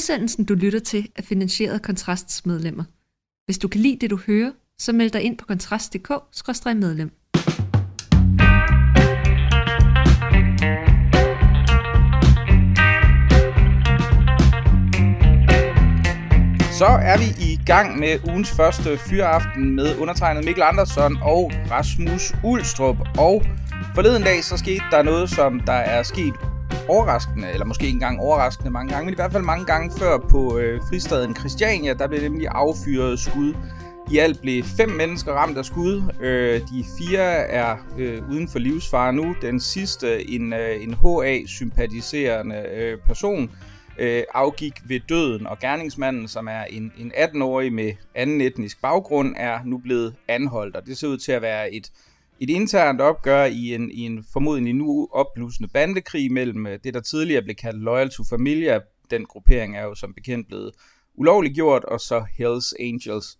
Udsendelsen, du lytter til, er finansieret af Kontrasts medlemmer. Hvis du kan lide det, du hører, så meld dig ind på kontrast.dk-medlem. Så er vi i gang med ugens første fyraften med undertegnet Mikkel Andersson og Rasmus Ulstrup. Og forleden dag så skete der noget, som der er sket overraskende, eller måske ikke engang overraskende mange gange, men i hvert fald mange gange før på øh, fristaden Christiania. Der blev nemlig affyret skud. I alt blev fem mennesker ramt af skud. Øh, de fire er øh, uden for livsfare nu. Den sidste, en, øh, en HA-sympatiserende øh, person, øh, afgik ved døden, og gerningsmanden, som er en, en 18-årig med anden etnisk baggrund, er nu blevet anholdt, og det ser ud til at være et, et internt opgør i en, i en formodentlig nu opblusende bandekrig mellem øh, det, der tidligere blev kaldt Loyal to Familia, den gruppering er jo som bekendt blevet ulovligt gjort, og så Hells Angels.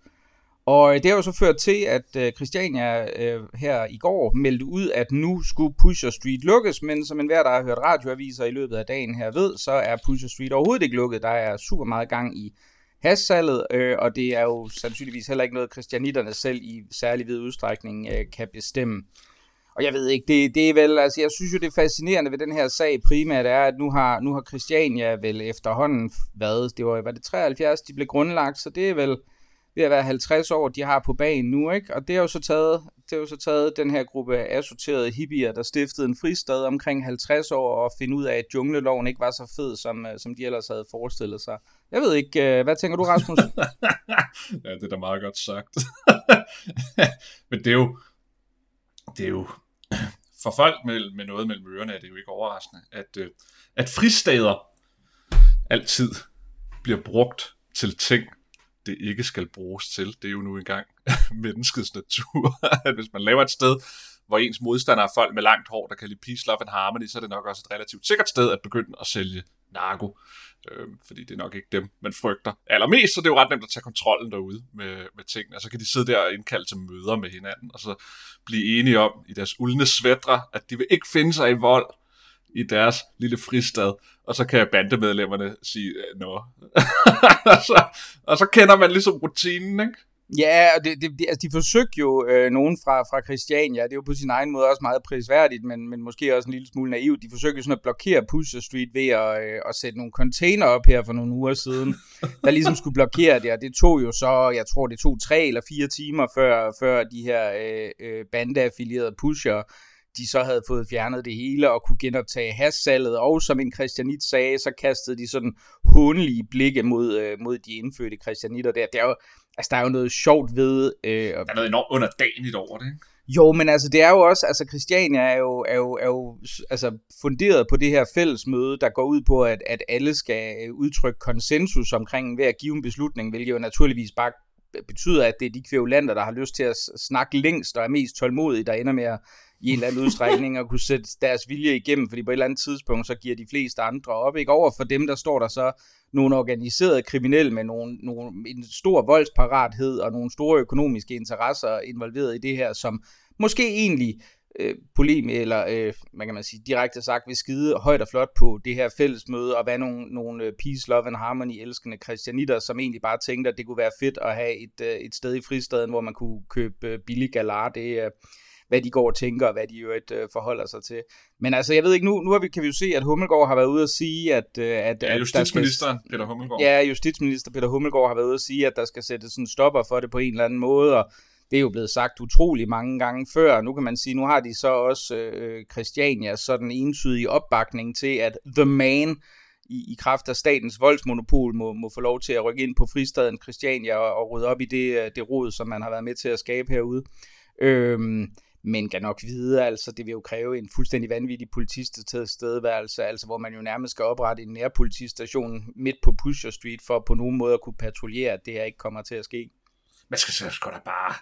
Og øh, det har jo så ført til, at øh, Christiania øh, her i går meldte ud, at nu skulle Pusher Street lukkes, men som enhver, der har hørt radioaviser i løbet af dagen her ved, så er Pusher Street overhovedet ikke lukket. Der er super meget gang i hassalget, øh, og det er jo sandsynligvis heller ikke noget, christianitterne selv i særlig vid udstrækning øh, kan bestemme. Og jeg ved ikke, det, det er vel, altså jeg synes jo, det fascinerende ved den her sag primært er, at nu har, nu har Christiania vel efterhånden været, det var, var det 73, de blev grundlagt, så det er vel ved at være 50 år, de har på banen nu, ikke? Og det har jo så taget, det har jo så taget den her gruppe af assorterede hippier, der stiftede en fristad omkring 50 år, og finde ud af, at jungleloven ikke var så fed, som, øh, som de ellers havde forestillet sig. Jeg ved ikke, øh, hvad tænker du, Rasmus? ja, det er da meget godt sagt. Men det er jo, det er jo, for folk med, med noget mellem ørerne, er det jo ikke overraskende, at, øh, at fristader altid bliver brugt til ting, det ikke skal bruges til. Det er jo nu engang menneskets natur, at hvis man laver et sted, hvor ens modstandere er folk med langt hår, der kan lide peace, love and harmony, så er det nok også et relativt sikkert sted at begynde at sælge narko. Øh, fordi det er nok ikke dem, man frygter allermest, så det er jo ret nemt at tage kontrollen derude med, med tingene. Og så kan de sidde der og indkalde til møder med hinanden, og så blive enige om i deres uldne svætre, at de vil ikke finde sig i vold, i deres lille fristad, og så kan bandemedlemmerne sige, øh, nå. og, så, og så kender man ligesom rutinen, ikke? Ja, og det, det, altså, de forsøgte jo øh, nogen fra, fra Christiania, det er jo på sin egen måde også meget prisværdigt, men, men måske også en lille smule naivt. De forsøgte jo sådan at blokere Pusher Street ved at, øh, at sætte nogle container op her for nogle uger siden, der ligesom skulle blokere det, og det tog jo så, jeg tror det tog tre eller fire timer, før, før de her øh, øh, bandeaffilierede pusher de så havde fået fjernet det hele og kunne genoptage hassalget, og som en kristianit sagde, så kastede de sådan hundelige blikke mod, øh, mod de indfødte kristianitter der. Det er jo, altså, der er jo noget sjovt ved... Øh, der er noget enormt underdanigt over det, ikke? Jo, men altså det er jo også, altså Christiania er jo, er jo, er jo altså, funderet på det her fællesmøde, der går ud på, at, at alle skal udtrykke konsensus omkring ved at give en beslutning, hvilket jo naturligvis bare betyder, at det er de kvævlander, der har lyst til at snakke længst og er mest tålmodige, der ender med at i en eller anden udstrækning at kunne sætte deres vilje igennem, fordi på et eller andet tidspunkt, så giver de fleste andre op. Ikke over for dem, der står der så nogle organiserede kriminelle med nogle, nogle, en stor voldsparathed og nogle store økonomiske interesser involveret i det her, som måske egentlig øh, polem, eller øh, man kan man sige direkte sagt, vil skide højt og flot på det her fællesmøde, og være nogle, nogle øh, peace, love and harmony elskende kristianitter, som egentlig bare tænkte, at det kunne være fedt at have et, øh, et sted i fristaden, hvor man kunne købe øh, billig galar. Det, øh, hvad de går og tænker, og hvad de jo et, øh, forholder sig til. Men altså, jeg ved ikke, nu, nu har vi, kan vi jo se, at Hummelgaard har været ude at sige, at... Øh, at ja, justitsministeren skal, Peter Hummelgaard. Ja, justitsminister Peter Hummelgaard har været ude at sige, at der skal sættes sådan stopper for det på en eller anden måde, og det er jo blevet sagt utrolig mange gange før. Nu kan man sige, nu har de så også øh, Christiania sådan entydig opbakning til, at The Man i, i kraft af statens voldsmonopol må, må få lov til at rykke ind på fristaden Christiania og, og rydde op i det, øh, det rod, som man har været med til at skabe herude. Øhm, men kan nok vide, altså det vil jo kræve en fuldstændig vanvittig politistedværelse, altså hvor man jo nærmest skal oprette en nærpolitistation midt på Pusher Street, for på nogen måde at kunne patruljere, at det her ikke kommer til at ske. Man skal så sgu da bare,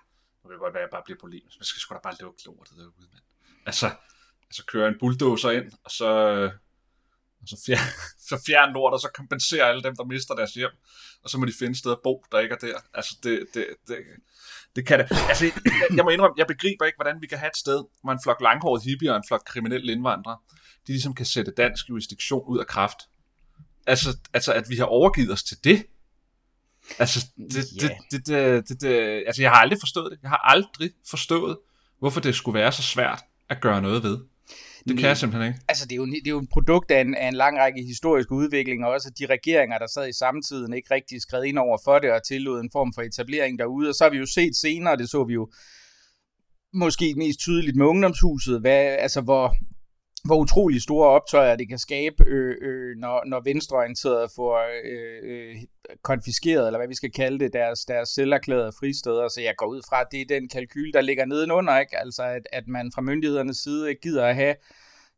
nu kan godt være, at jeg bare bliver polemisk, man skal sgu da bare lukke lortet derude, mand. Altså, altså køre en bulldozer ind, og så, øh, og så, fjern, så fjern lort, og så kompensere alle dem, der mister deres hjem, og så må de finde et sted at bo, der ikke er der. Altså, det, det, det, det kan det. Altså, jeg må indrømme, jeg begriber ikke, hvordan vi kan have et sted, hvor en flok langhåret hippier og en flok kriminelle indvandrere, de ligesom kan sætte dansk jurisdiktion ud af kraft. Altså, altså, at vi har overgivet os til det. Altså, det, Ja. det, det, det, det, det, altså, jeg har aldrig forstået det. Jeg har aldrig forstået, hvorfor det skulle være så svært at gøre noget ved. Det kan Nej. jeg simpelthen ikke. Altså, det er jo, det er jo en produkt af en, af en lang række historiske udviklinger, og også at de regeringer, der sad i samtiden, ikke rigtig skred ind over for det og tillod en form for etablering derude. Og så har vi jo set senere, det så vi jo måske mest tydeligt med ungdomshuset, hvad, altså hvor, hvor utrolig store optøjer det kan skabe, øh, øh, når, når venstreorienterede får øh, øh, konfiskeret, eller hvad vi skal kalde det, deres, deres selverklærede fristeder. Så jeg går ud fra, at det er den kalkyl, der ligger nedenunder, ikke? Altså, at, at man fra myndighedernes side ikke gider at have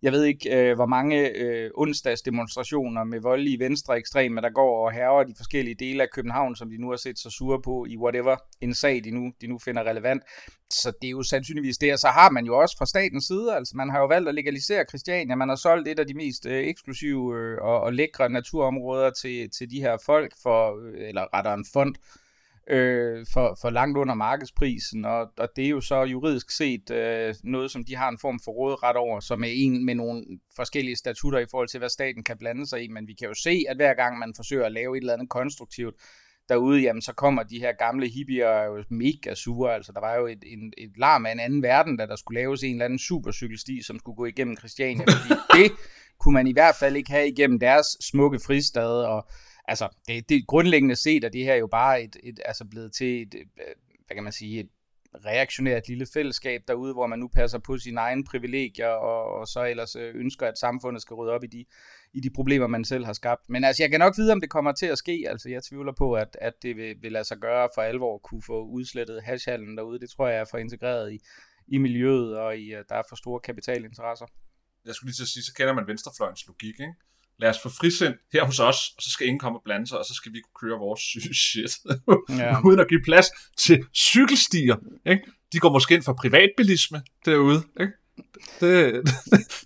jeg ved ikke, øh, hvor mange øh, onsdagsdemonstrationer med voldelige venstre ekstreme, der går og herrer de forskellige dele af København, som de nu har set sig sure på i whatever en sag, de nu, de nu finder relevant. Så det er jo sandsynligvis det, og så har man jo også fra statens side, altså man har jo valgt at legalisere Christiania, man har solgt et af de mest øh, eksklusive øh, og, og lækre naturområder til, til de her folk, for, øh, eller rettere en fond, øh, for, for langt under markedsprisen, og, og det er jo så juridisk set øh, noget, som de har en form for råderet over, som er en med nogle forskellige statutter i forhold til, hvad staten kan blande sig i, men vi kan jo se, at hver gang man forsøger at lave et eller andet konstruktivt derude, jamen så kommer de her gamle hippier jo mega sure, altså der var jo et, en, et larm af en anden verden, da der skulle laves en eller anden supercykelsti, som skulle gå igennem Christiania, fordi det kunne man i hvert fald ikke have igennem deres smukke fristad, og altså, det, det grundlæggende set er det her jo bare et, et altså blevet til et, øh, hvad kan man sige, et reaktionært lille fællesskab derude, hvor man nu passer på sine egne privilegier, og, og så ellers øh, ønsker, at samfundet skal rydde op i de, i de problemer, man selv har skabt. Men altså, jeg kan nok vide, om det kommer til at ske. Altså, jeg tvivler på, at, at det vil, vil lade sig gøre for alvor at kunne få udslettet hashhallen derude. Det tror jeg er for integreret i, i miljøet, og i, at der er for store kapitalinteresser. Jeg skulle lige så sige, så kender man venstrefløjens logik, ikke? Lad os få frisind her hos os, og så skal ingen komme og blande sig, og så skal vi kunne køre vores syge shit, Ja. uden at give plads til cykelstier, ikke? De går måske ind for privatbilisme derude, ikke? Det,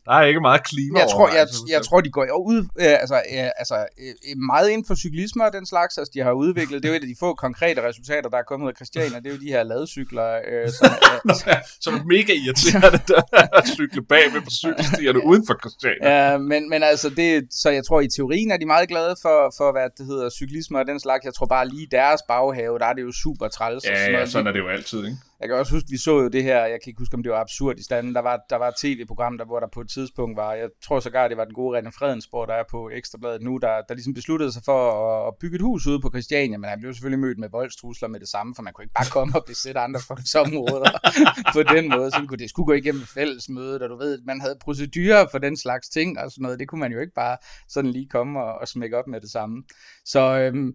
der er ikke meget klima Jeg tror, jeg, jeg tror, de går ud, øh, altså, øh, altså øh, meget inden for cyklisme og den slags, altså, de har udviklet, det er jo et af de få konkrete resultater, der er kommet ud af Christiania, det er jo de her ladcykler, øh, som, øh, som er mega irriterende, der at cykle bagved på cykelstierne uden for Christiania. Ja, men, men altså, det, så jeg tror, i teorien er de meget glade for, for hvad det hedder, cyklisme og den slags. Jeg tror bare lige deres baghave, der er det jo super træls. og sådan Ja, ja, sådan er det jo altid, ikke? Jeg kan også huske, vi så jo det her, jeg kan ikke huske, om det var absurd i standen. Der var, der var et tv-program, der, hvor der på et tidspunkt var, jeg tror sågar, det var den gode René Fredensborg, der er på Ekstrabladet nu, der, der ligesom besluttede sig for at, at bygge et hus ude på Christiania, men han blev selvfølgelig mødt med voldstrusler med det samme, for man kunne ikke bare komme og besætte andre folks områder på den måde. Så kunne det skulle gå igennem fællesmødet, og du ved, man havde procedurer for den slags ting og sådan noget. Det kunne man jo ikke bare sådan lige komme og, og smække op med det samme. Så øhm,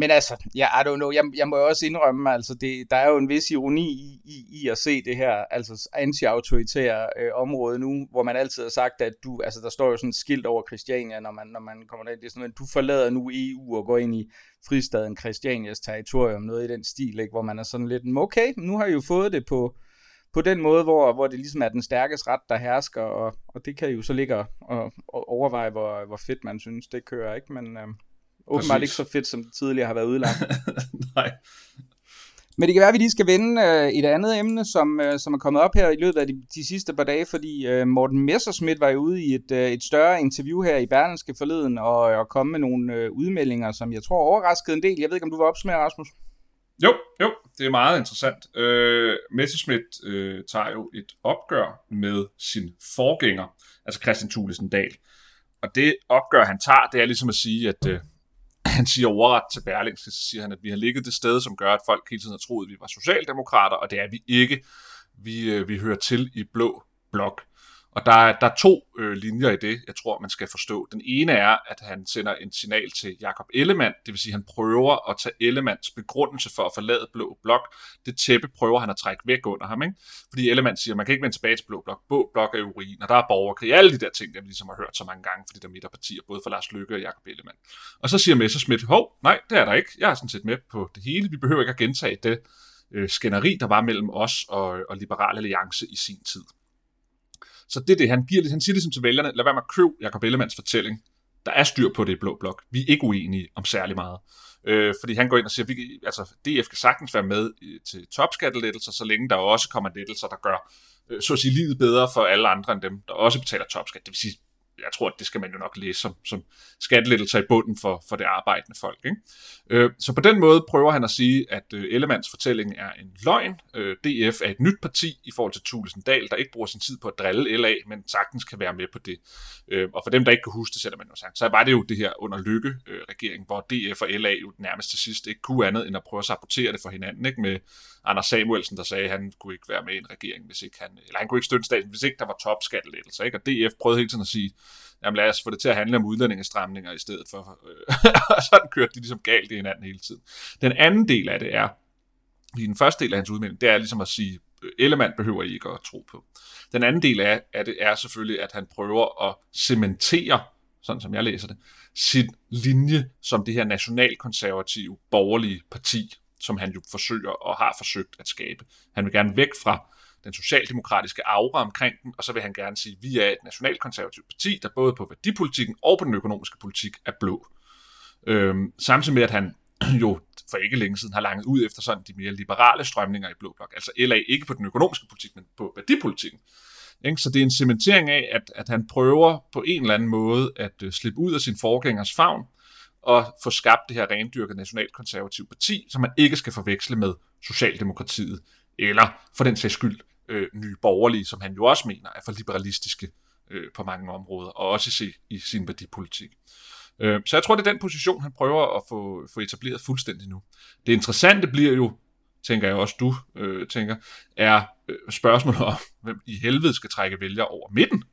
men altså, ja, I don't know, jeg, jeg må jo også indrømme, altså det, der er jo en vis ironi i, i, i at se det her altså anti-autoritære øh, område nu, hvor man altid har sagt, at du, altså der står jo sådan et skilt over Christiania, når man, når man kommer derind, det er sådan, at du forlader nu EU og går ind i fristaden Christianias territorium, noget i den stil, ikke, hvor man er sådan lidt, mm, okay, nu har I jo fået det på, på den måde, hvor, hvor det ligesom er den stærkes ret, der hersker, og, og det kan jo så ligge og, og overveje, hvor, hvor fedt man synes, det kører, ikke? Men øh, åbenbart ikke så fedt, som det tidligere har været udlagt. Nej. Men det kan være, at vi lige skal vende øh, et andet emne, som, øh, som er kommet op her i løbet af de, de sidste par dage, fordi øh, Morten Messerschmidt var jo ude i et, øh, et større interview her i Berlingske forleden, og, og kom med nogle øh, udmeldinger, som jeg tror overraskede en del. Jeg ved ikke, om du var opsummere, Rasmus? Jo, jo, det er meget interessant. Øh, Messerschmidt øh, tager jo et opgør med sin forgænger, altså Christian Thulesen Dahl. Og det opgør, han tager, det er ligesom at sige, at øh, han siger overret til Berlingske, så siger han, at vi har ligget det sted, som gør, at folk hele tiden har troet, at vi var socialdemokrater, og det er vi ikke. Vi, øh, vi hører til i blå blok. Og der er, der er to øh, linjer i det, jeg tror, man skal forstå. Den ene er, at han sender en signal til Jakob Ellemann, det vil sige, at han prøver at tage Ellemanns begrundelse for at forlade Blå Blok. Det tæppe prøver han at trække væk under ham, ikke? Fordi Ellemann siger, at man kan ikke vende tilbage til Blå Blok. Blå Blok er urin, og der er borgerkrig. Alle de der ting, jeg vi ligesom har hørt så mange gange, fordi der er midterpartier, både for Lars Løkke og Jakob Ellemann. Og så siger Messerschmidt, hov, nej, det er der ikke. Jeg er sådan set med på det hele. Vi behøver ikke at gentage det øh, skænderi, der var mellem os og, og Liberal Alliance i sin tid. Så det er det, han, giver, lidt- han siger ligesom til vælgerne, lad være med at købe Jacob Ellemanns fortælling. Der er styr på det i Blå Blok. Vi er ikke uenige om særlig meget. Øh, fordi han går ind og siger, vi, altså DF kan sagtens være med øh, til topskattelettelser, så længe der også kommer lettelser, der gør øh, så at sige livet bedre for alle andre end dem, der også betaler topskat. Det vil sige, jeg tror, at det skal man jo nok læse som, som skattelettelser i bunden for, for det arbejdende folk. Ikke? Øh, så på den måde prøver han at sige, at øh, Ellemands fortælling er en løgn. Øh, DF er et nyt parti i forhold til Thulesen Dahl, der ikke bruger sin tid på at drille LA, men sagtens kan være med på det. Øh, og for dem, der ikke kan huske det, selvom man jo sagt, så var det jo det her under Lykke-regeringen, øh, hvor DF og LA jo nærmest til sidst ikke kunne andet end at prøve at sabotere det for hinanden, ikke? med Anders Samuelsen, der sagde, at han kunne ikke være med i en regering, hvis ikke han, eller han kunne ikke støtte staten, hvis ikke der var topskattelettelser. Ikke? Og DF prøvede hele tiden at sige, jamen lad os få det til at handle om udlændingestramninger i stedet for. Øh, og sådan kørte de ligesom galt i hinanden hele tiden. Den anden del af det er, i den første del af hans udmelding, det er ligesom at sige, øh, Ellemann behøver I ikke at tro på. Den anden del af, af det er selvfølgelig, at han prøver at cementere, sådan som jeg læser det, sin linje som det her nationalkonservative borgerlige parti, som han jo forsøger og har forsøgt at skabe. Han vil gerne væk fra den socialdemokratiske aura omkring den, og så vil han gerne sige, at vi er et nationalkonservativt parti, der både på værdipolitikken og på den økonomiske politik er blå. Øhm, samtidig med, at han jo for ikke længe siden har langet ud efter sådan de mere liberale strømninger i Blå Blok. Altså LA ikke på den økonomiske politik, men på værdipolitikken. Ikke? Så det er en cementering af, at, at han prøver på en eller anden måde at uh, slippe ud af sin forgængers favn, og få skabt det her rendyrket nationalkonservative parti, som man ikke skal forveksle med Socialdemokratiet, eller for den sags skyld øh, nye borgerlige, som han jo også mener er for liberalistiske øh, på mange områder, og også i, i sin værdipolitik. Øh, så jeg tror, det er den position, han prøver at få, få etableret fuldstændig nu. Det interessante bliver jo, tænker jeg også du øh, tænker, er øh, spørgsmålet om, hvem i helvede skal trække vælgere over midten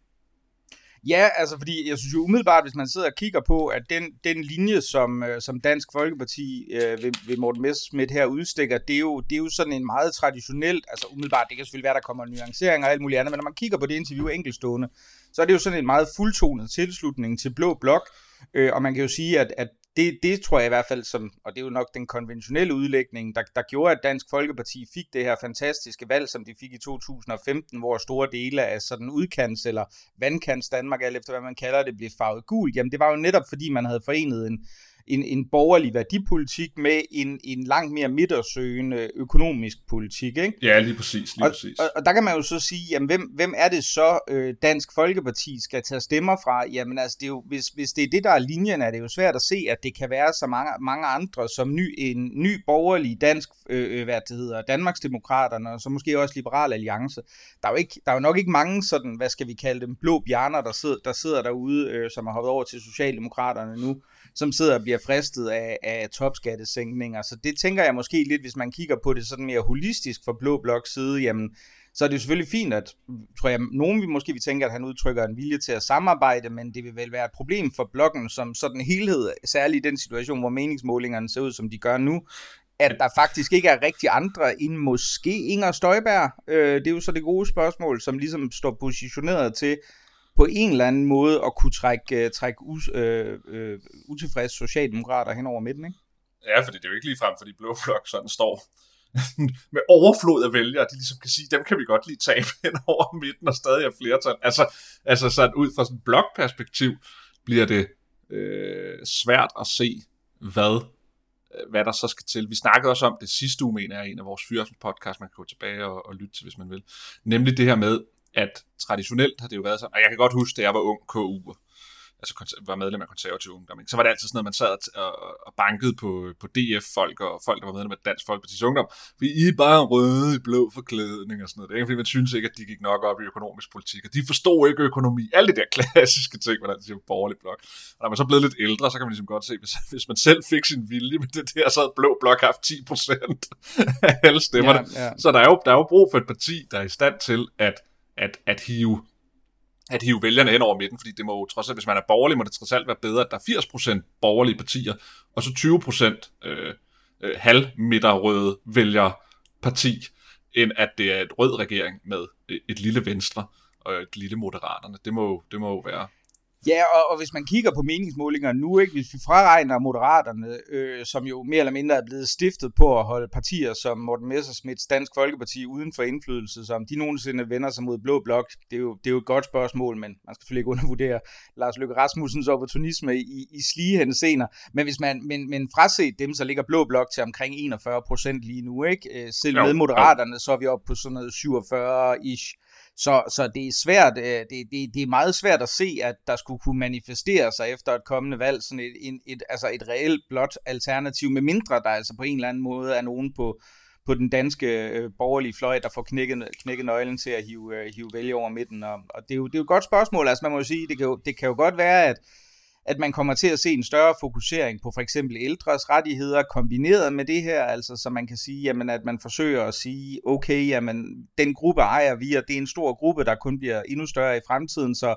Ja, altså fordi jeg synes jo umiddelbart, hvis man sidder og kigger på, at den, den linje, som, øh, som Dansk Folkeparti øh, ved, ved Morten Messerschmidt her udstikker, det er, jo, det er jo sådan en meget traditionelt, altså umiddelbart, det kan selvfølgelig være, der kommer nuanceringer og alt muligt andet, men når man kigger på det interview enkeltstående, så er det jo sådan en meget fuldtonet tilslutning til Blå Blok, øh, og man kan jo sige, at, at det, det tror jeg i hvert fald, som, og det er jo nok den konventionelle udlægning, der, der gjorde, at Dansk Folkeparti fik det her fantastiske valg, som de fik i 2015, hvor store dele af sådan udkants- eller vandkants Danmark, alt efter hvad man kalder det, blev farvet gul. Jamen det var jo netop, fordi man havde forenet en, en, en borgerlig værdipolitik med en, en langt mere midtersøgende økonomisk politik. Ikke? Ja, lige præcis. Lige og, præcis. Og, og der kan man jo så sige, jamen, hvem, hvem er det så, øh, Dansk Folkeparti skal tage stemmer fra? Jamen altså, det er jo, hvis, hvis det er det, der er linjen, er det jo svært at se, at det kan være så mange, mange andre, som ny, en ny borgerlig dansk, øh, øh hvad det hedder, Danmarksdemokraterne, og så måske også Liberal Alliance. Der er jo, ikke, der er jo nok ikke mange sådan, hvad skal vi kalde dem, blå bjerner, der sidder, der sidder derude, øh, som har hoppet over til Socialdemokraterne nu, som sidder og bliver fristet af, af topskattesænkninger. Så det tænker jeg måske lidt, hvis man kigger på det sådan mere holistisk fra Blå Blok side, jamen, så er det jo selvfølgelig fint, at tror jeg, nogen vil måske vi tænker, at han udtrykker en vilje til at samarbejde, men det vil vel være et problem for blokken som sådan helhed, særligt i den situation, hvor meningsmålingerne ser ud, som de gør nu, at der faktisk ikke er rigtig andre end måske Inger Støjberg. Øh, det er jo så det gode spørgsmål, som ligesom står positioneret til, på en eller anden måde at kunne trække, øh, trække us, øh, øh, utilfredse socialdemokrater hen over midten, ikke? Ja, fordi det er jo ikke lige frem, fordi Blå Blok sådan står med overflod af vælgere, de ligesom kan sige, dem kan vi godt lige tabe hen over midten og stadig have flertal. Altså, altså sådan ud fra sådan et blokperspektiv bliver det øh, svært at se, hvad øh, hvad der så skal til. Vi snakkede også om det sidste uge, mener jeg, en af vores fyraften podcast, man kan gå tilbage og, og lytte til, hvis man vil. Nemlig det her med, at traditionelt har det jo været sådan, og jeg kan godt huske, da jeg var ung KU, altså var medlem af konservativ ungdom, ikke? så var det altid sådan noget, man sad og, og bankede på, på DF-folk og folk, der var medlem af Dansk Folkeparti's Ungdom, fordi I er bare røde i blå forklædning og sådan noget. Det er ikke, fordi man synes ikke, at de gik nok op i økonomisk politik, og de forstod ikke økonomi. Alle de der klassiske ting, hvordan de siger borgerlig blok. Og når man så blev lidt ældre, så kan man ligesom godt se, hvis, hvis man selv fik sin vilje med det der, så havde blå blok haft 10 procent af alle stemmerne. Ja, ja. Så der er, jo, der er jo brug for et parti, der er i stand til at at, at hive at hive vælgerne hen over midten, fordi det må jo trods alt, hvis man er borgerlig, må det trods alt være bedre, at der er 80% borgerlige partier, og så 20% øh, øh, halvmidterrøde vælgerparti, end at det er et rød regering med øh, et lille venstre og et lille moderaterne. Det må, det må jo være Ja, og, og hvis man kigger på meningsmålinger nu, ikke, hvis vi fraregner moderaterne, øh, som jo mere eller mindre er blevet stiftet på at holde partier som Morten Messersmiths Dansk Folkeparti uden for indflydelse, som de nogensinde vender sig mod Blå Blok, det er, jo, det er jo et godt spørgsmål, men man skal selvfølgelig ikke undervurdere Lars Løkke Rasmussens opportunisme i, i slige scener. Men hvis man men, men fraset dem, så ligger Blå Blok til omkring 41 procent lige nu, ikke? Øh, selv med moderaterne, så er vi oppe på sådan noget 47-ish så, så det er svært, øh, det, det, det er meget svært at se, at der skulle kunne manifestere sig efter et kommende valg sådan et, et, et, altså et reelt blot alternativ, med mindre der altså på en eller anden måde er nogen på, på den danske øh, borgerlige fløj, der får knækket, knækket nøglen til at hive, øh, hive vælge over midten. Og, og det, er jo, det er jo et godt spørgsmål. Altså man må jo sige, det kan jo, det kan jo godt være, at, at man kommer til at se en større fokusering på for eksempel ældres rettigheder kombineret med det her, altså så man kan sige, jamen, at man forsøger at sige, okay, jamen, den gruppe ejer vi, og det er en stor gruppe, der kun bliver endnu større i fremtiden, så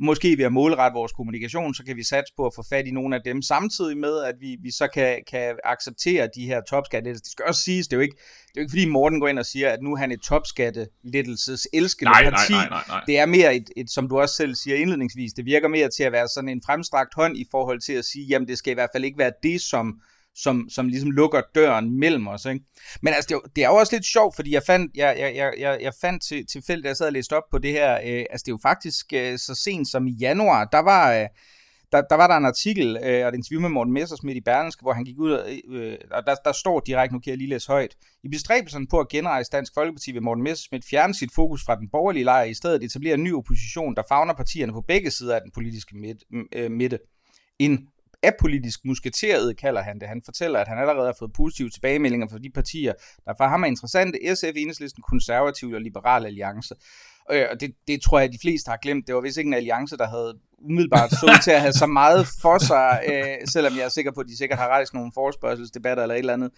måske ved at målrette vores kommunikation, så kan vi satse på at få fat i nogle af dem, samtidig med, at vi, vi så kan, kan acceptere de her topskattelettelser. Det skal også siges, det er jo ikke, det er jo ikke fordi Morten går ind og siger, at nu er han et topskattelettelses elskende nej, parti. Nej, nej, nej, nej. Det er mere et, et, som du også selv siger indledningsvis, det virker mere til at være sådan en fremstrakt hånd i forhold til at sige, jamen det skal i hvert fald ikke være det, som som, som ligesom lukker døren mellem os. Ikke? Men altså, det, det er jo også lidt sjovt, fordi jeg fandt, jeg, jeg, jeg, jeg fandt til, tilfældigt, da jeg sad og læste op på det her, øh, altså det er jo faktisk øh, så sent som i januar, der var... Øh, der, der var der en artikel øh, og et interview med Morten Messersmith i Berlingske, hvor han gik ud, og, øh, og der, der står direkte, nu kan jeg lige læse højt, i bestræbelsen på at genrejse Dansk Folkeparti vil Morten Messersmith fjerne sit fokus fra den borgerlige lejr, i stedet etablere en ny opposition, der fagner partierne på begge sider af den politiske midt, øh, midte. En apolitisk musketeret, kalder han det. Han fortæller, at han allerede har fået positive tilbagemeldinger fra de partier, der for ham er interessante. SF, Enhedslisten, Konservativ og Liberal Alliance. Øh, og det, det tror jeg, at de fleste har glemt. Det var vist ikke en alliance, der havde umiddelbart så til at have så meget for sig, øh, selvom jeg er sikker på, at de sikkert har rejst nogle forespørgselsdebatter eller et eller andet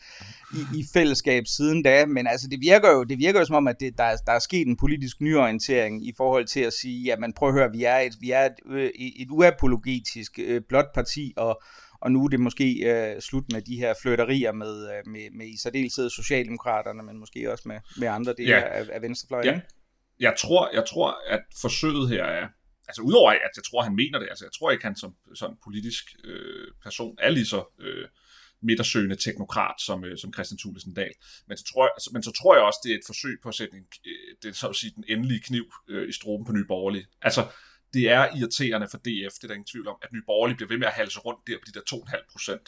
i, i fællesskab siden da. Men altså, det virker jo, det virker jo som om, at det, der, der er sket en politisk nyorientering i forhold til at sige, ja, men prøv at høre, vi er et, vi er et, øh, et uapologetisk øh, blot parti, og, og nu er det måske øh, slut med de her flytterier med, øh, med, med i særdeleshed Socialdemokraterne, men måske også med, med andre dele ja. af, af venstrefløjen. Ja jeg tror, jeg tror, at forsøget her er, altså udover at jeg tror, han mener det, altså jeg tror ikke, han som sådan politisk øh, person er lige så øh, midtersøgende teknokrat som, øh, som Christian Thulesen Dahl. Men så, tror jeg, altså, men så tror jeg også, det er et forsøg på at sætte en, øh, det, så at sige, den endelige kniv øh, i stroben på Nye Borgerlige. Altså, det er irriterende for DF, det er der ingen tvivl om, at Nye Borgerlige bliver ved med at halse rundt der på de der 2,5 procent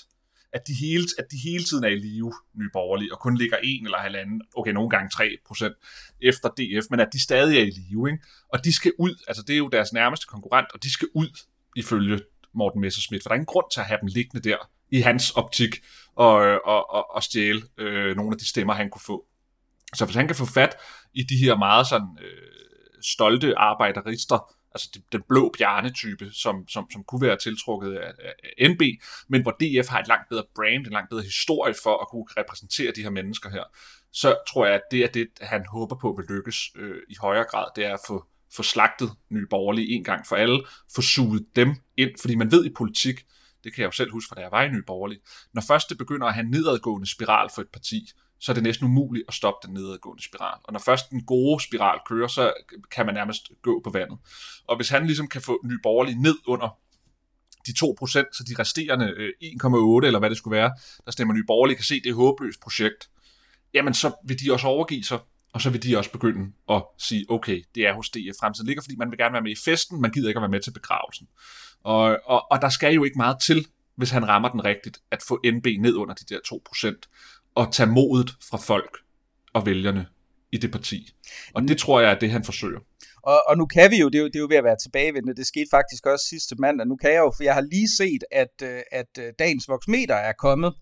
at de, hele, at de hele tiden er i live, Nye Borgerlige, og kun ligger en eller halvanden, okay, nogle gange 3 procent efter DF, men at de stadig er i live, ikke? Og de skal ud, altså det er jo deres nærmeste konkurrent, og de skal ud, ifølge Morten Messerschmidt, for der er ingen grund til at have dem liggende der, i hans optik, og, og, og, og stjæle øh, nogle af de stemmer, han kunne få. Så hvis han kan få fat i de her meget sådan øh, stolte arbejderister, altså den blå bjarne-type, som, som, som kunne være tiltrukket af, af NB, men hvor DF har et langt bedre brand, en langt bedre historie for at kunne repræsentere de her mennesker her, så tror jeg, at det er det, han håber på vil lykkes øh, i højere grad, det er at få, få slagtet nye borgerlige en gang for alle, få suget dem ind, fordi man ved i politik, det kan jeg jo selv huske fra da jeg var i Nye Borgerlige, når først det begynder at have en nedadgående spiral for et parti, så er det næsten umuligt at stoppe den nedadgående spiral. Og når først den gode spiral kører, så kan man nærmest gå på vandet. Og hvis han ligesom kan få Nye Borgerlige ned under de 2%, så de resterende øh, 1,8 eller hvad det skulle være, der stemmer Nye Borgerlige, kan se, det er håbløst projekt, jamen så vil de også overgive sig, og så vil de også begynde at sige, okay, det er hos DF fremtiden ligger, fordi man vil gerne være med i festen, man gider ikke at være med til begravelsen. Og, og, og der skal jo ikke meget til, hvis han rammer den rigtigt, at få NB ned under de der 2% at tage modet fra folk og vælgerne i det parti. Og det tror jeg er det, han forsøger. Og, og nu kan vi jo, det er jo, det er jo ved at være tilbagevendende, det skete faktisk også sidste mandag, nu kan jeg jo, for jeg har lige set, at, øh, at øh, dagens voksmeter er kommet,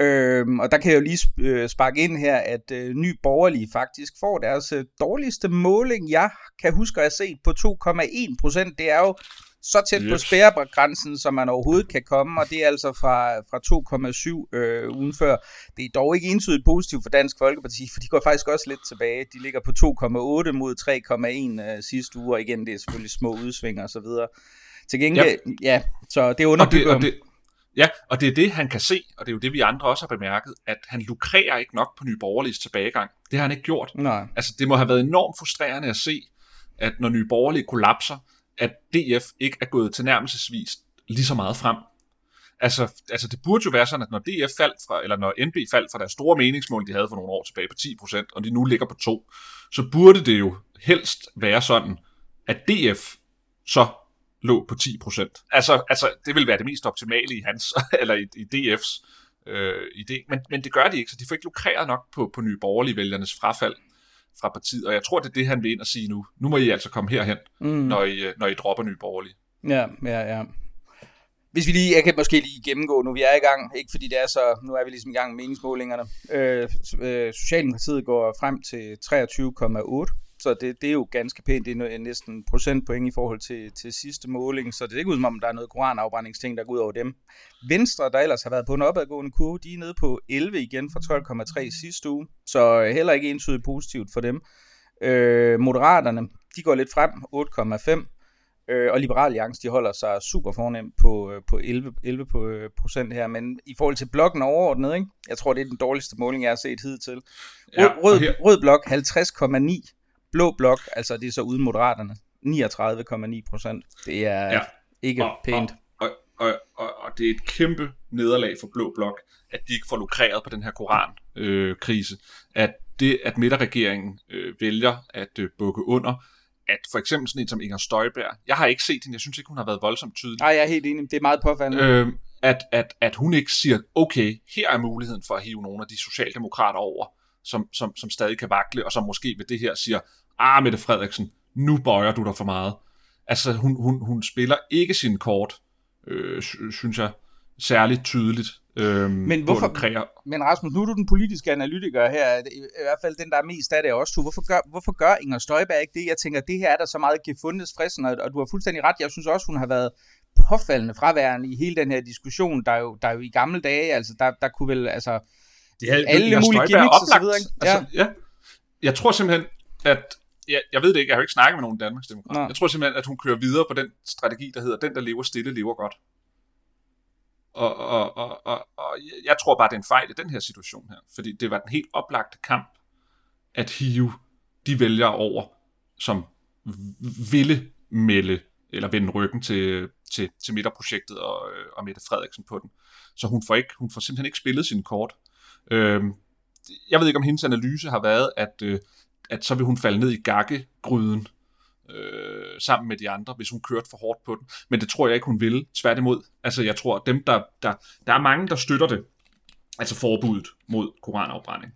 Øhm, og der kan jeg jo lige øh, sparke ind her, at øh, Ny Borgerlige faktisk får deres øh, dårligste måling, jeg kan huske at have set på 2,1 procent. Det er jo så tæt yes. på spærregrænsen, som man overhovedet kan komme, og det er altså fra, fra 2,7 øh, ugen før. Det er dog ikke entydigt positivt for Dansk Folkeparti, for de går faktisk også lidt tilbage. De ligger på 2,8 mod 3,1 øh, sidste uge, og igen, det er selvfølgelig små udsvinger og så videre. Til gengæld, ja, ja så det underbygger... Og det, og det, ja, og det er det, han kan se, og det er jo det, vi andre også har bemærket, at han lukrerer ikke nok på Nye Borgerliges tilbagegang. Det har han ikke gjort. Nej. Altså, det må have været enormt frustrerende at se, at når Nye Borgerlige kollapser, at DF ikke er gået tilnærmelsesvis lige så meget frem. Altså, altså det burde jo være sådan, at når DF faldt fra, eller når NB faldt fra deres store meningsmål, de havde for nogle år tilbage på 10%, og de nu ligger på 2, så burde det jo helst være sådan, at DF så lå på 10%. Altså, altså det vil være det mest optimale i hans, eller i, i DF's øh, idé, men, men det gør de ikke, så de får ikke lukreret nok på, på nye borgerlige vælgernes frafald, fra partiet, og jeg tror, det er det, han vil ind og sige nu. Nu må I altså komme herhen, mm. når, I, øh, når I dropper Nye Borgerlige. Ja, ja, ja. Hvis vi lige, jeg kan måske lige gennemgå nu, vi er i gang, ikke fordi det er så, nu er vi ligesom i gang med meningsmålingerne. Øh, øh, Socialdemokratiet går frem til 23,8 så det, det er jo ganske pænt. Det er næsten procentpoint i forhold til, til sidste måling, så det er ikke ud som om, der er noget koranafbrændingsting, der går ud over dem. Venstre, der ellers har været på en opadgående kurve, de er nede på 11 igen fra 12,3 sidste uge, så heller ikke entydigt positivt for dem. Øh, Moderaterne, de går lidt frem, 8,5. Øh, og Liberal Alliance, de holder sig super fornemt på, øh, på 11, 11 på, øh, procent her, men i forhold til blokken overordnet, ikke? jeg tror, det er den dårligste måling, jeg har set hidtil. Rød, ja, rød, rød blok 50,9 Blå blok, altså det er så uden moderaterne, 39,9 procent. Det er ja. ikke og, pænt. Og, og, og, og det er et kæmpe nederlag for Blå blok, at de ikke får lukreret på den her korankrise. Øh, at det, at midterregeringen øh, vælger at øh, bukke under, at for eksempel sådan en som Inger Støjberg, jeg har ikke set hende, jeg synes ikke, hun har været voldsomt tydelig. Nej, jeg er helt enig, det er meget påfaldende. Øh, at, at, at hun ikke siger, okay, her er muligheden for at hive nogle af de socialdemokrater over, som, som, som stadig kan vakle, og som måske ved det her siger, ah, Mette Frederiksen, nu bøjer du dig for meget. Altså, hun, hun, hun spiller ikke sin kort, øh, synes jeg, særligt tydeligt. Øh, men, hvorfor, men Rasmus, nu er du den politiske analytiker her, i hvert fald den, der er mest af det også. Du. Hvorfor gør, hvorfor gør Inger Støjberg ikke det? Jeg tænker, det her er der så meget gefundet fristen, og, og du har fuldstændig ret. Jeg synes også, hun har været påfaldende fraværende i hele den her diskussion, der er jo, der er jo i gamle dage, altså der, der kunne vel, altså, det er, alle mulige gimmicks og så videre. Ikke? Altså, ja. ja. Jeg tror simpelthen, at jeg, jeg ved det ikke, jeg har jo ikke snakket med nogen Danmarksdemokrater. Jeg tror simpelthen, at hun kører videre på den strategi, der hedder, den der lever stille, lever godt. Og, og, og, og, og jeg tror bare, det er en fejl i den her situation her, fordi det var den helt oplagte kamp, at hive de vælgere over, som ville melde eller vende ryggen til, til, til midterprojektet og, øh, og Mette Frederiksen på den. Så hun får, ikke, hun får simpelthen ikke spillet sin kort. Øhm, jeg ved ikke, om hendes analyse har været, at, øh, at så vil hun falde ned i gakkegryden øh, sammen med de andre, hvis hun kørte for hårdt på den. Men det tror jeg ikke, hun vil. Tværtimod. Altså, jeg tror, dem, der, der, der er mange, der støtter det. Altså forbuddet mod koranafbrænding.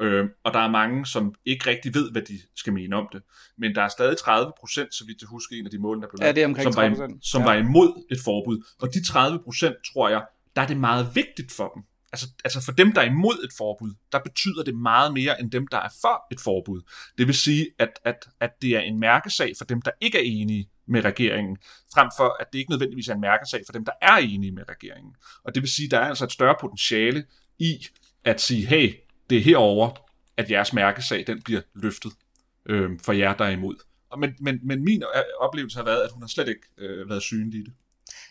Øh, og der er mange, som ikke rigtig ved, hvad de skal mene om det. Men der er stadig 30 procent, så vidt jeg husker en af de mål, der blev lavet, ja, som, var, som ja. var imod et forbud. Og de 30 procent, tror jeg, der er det meget vigtigt for dem, altså, altså for dem, der er imod et forbud, der betyder det meget mere end dem, der er for et forbud. Det vil sige, at, at, at det er en mærkesag for dem, der ikke er enige med regeringen, frem for at det ikke nødvendigvis er en mærkesag for dem, der er enige med regeringen. Og det vil sige, at der er altså et større potentiale i at sige, hey, det er herover, at jeres mærkesag den bliver løftet øh, for jer, der er imod. Men, men, men min øh, oplevelse har været, at hun har slet ikke øh, været synlig i det.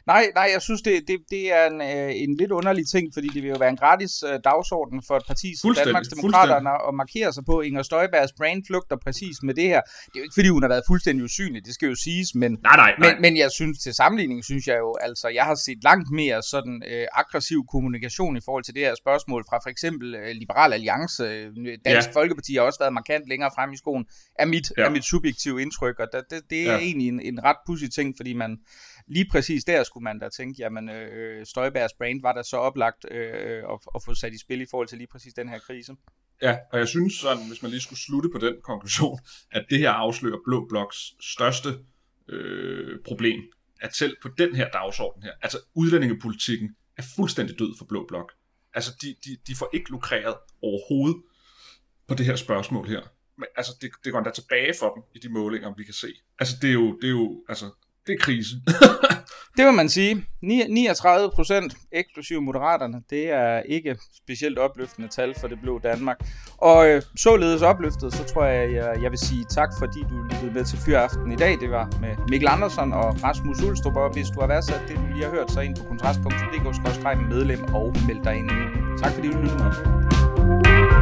Nej, nej, jeg synes, det, det, det er en, øh, en lidt underlig ting, fordi det vil jo være en gratis øh, dagsorden for et parti som Danmarks Demokraterne at markere sig på. Inger Støjbergs brain flugter præcis med det her. Det er jo ikke, fordi hun har været fuldstændig usynlig, det skal jo siges, men, nej, nej, nej. men, men jeg synes, til sammenligning, synes jeg jo, altså, jeg har set langt mere sådan øh, aggressiv kommunikation i forhold til det her spørgsmål fra for eksempel øh, Liberal Alliance. Øh, Dansk ja. Folkeparti har også været markant længere frem i skoen, er mit, ja. er mit subjektive indtryk, og det, det, det er ja. egentlig en, en ret pudsig ting, fordi man lige præcis der skulle man da tænke, jamen øh, Støjbergs brand var der så oplagt øh, at, at få sat i spil i forhold til lige præcis den her krise. Ja, og jeg synes sådan, hvis man lige skulle slutte på den konklusion, at det her afslører Blå Bloks største øh, problem, at selv på den her dagsorden her, altså udlændingepolitikken er fuldstændig død for Blå Blok. Altså, de, de, de får ikke lukreret overhovedet på det her spørgsmål her. Men altså, det, det går endda tilbage for dem i de målinger, vi kan se. Altså, det er jo, det er jo altså, det er krise. det vil man sige. 39 procent, eksklusive moderaterne, det er ikke specielt opløftende tal for det blå Danmark. Og øh, således opløftet, så tror jeg, jeg, jeg vil sige tak, fordi du lyttede med til Fyraften i dag. Det var med Mikkel Andersen og Rasmus Ulstrup, og hvis du har været det, du lige har hørt, så ind på kontrast.dk-medlem og meld dig ind. Tak fordi du lyttede med.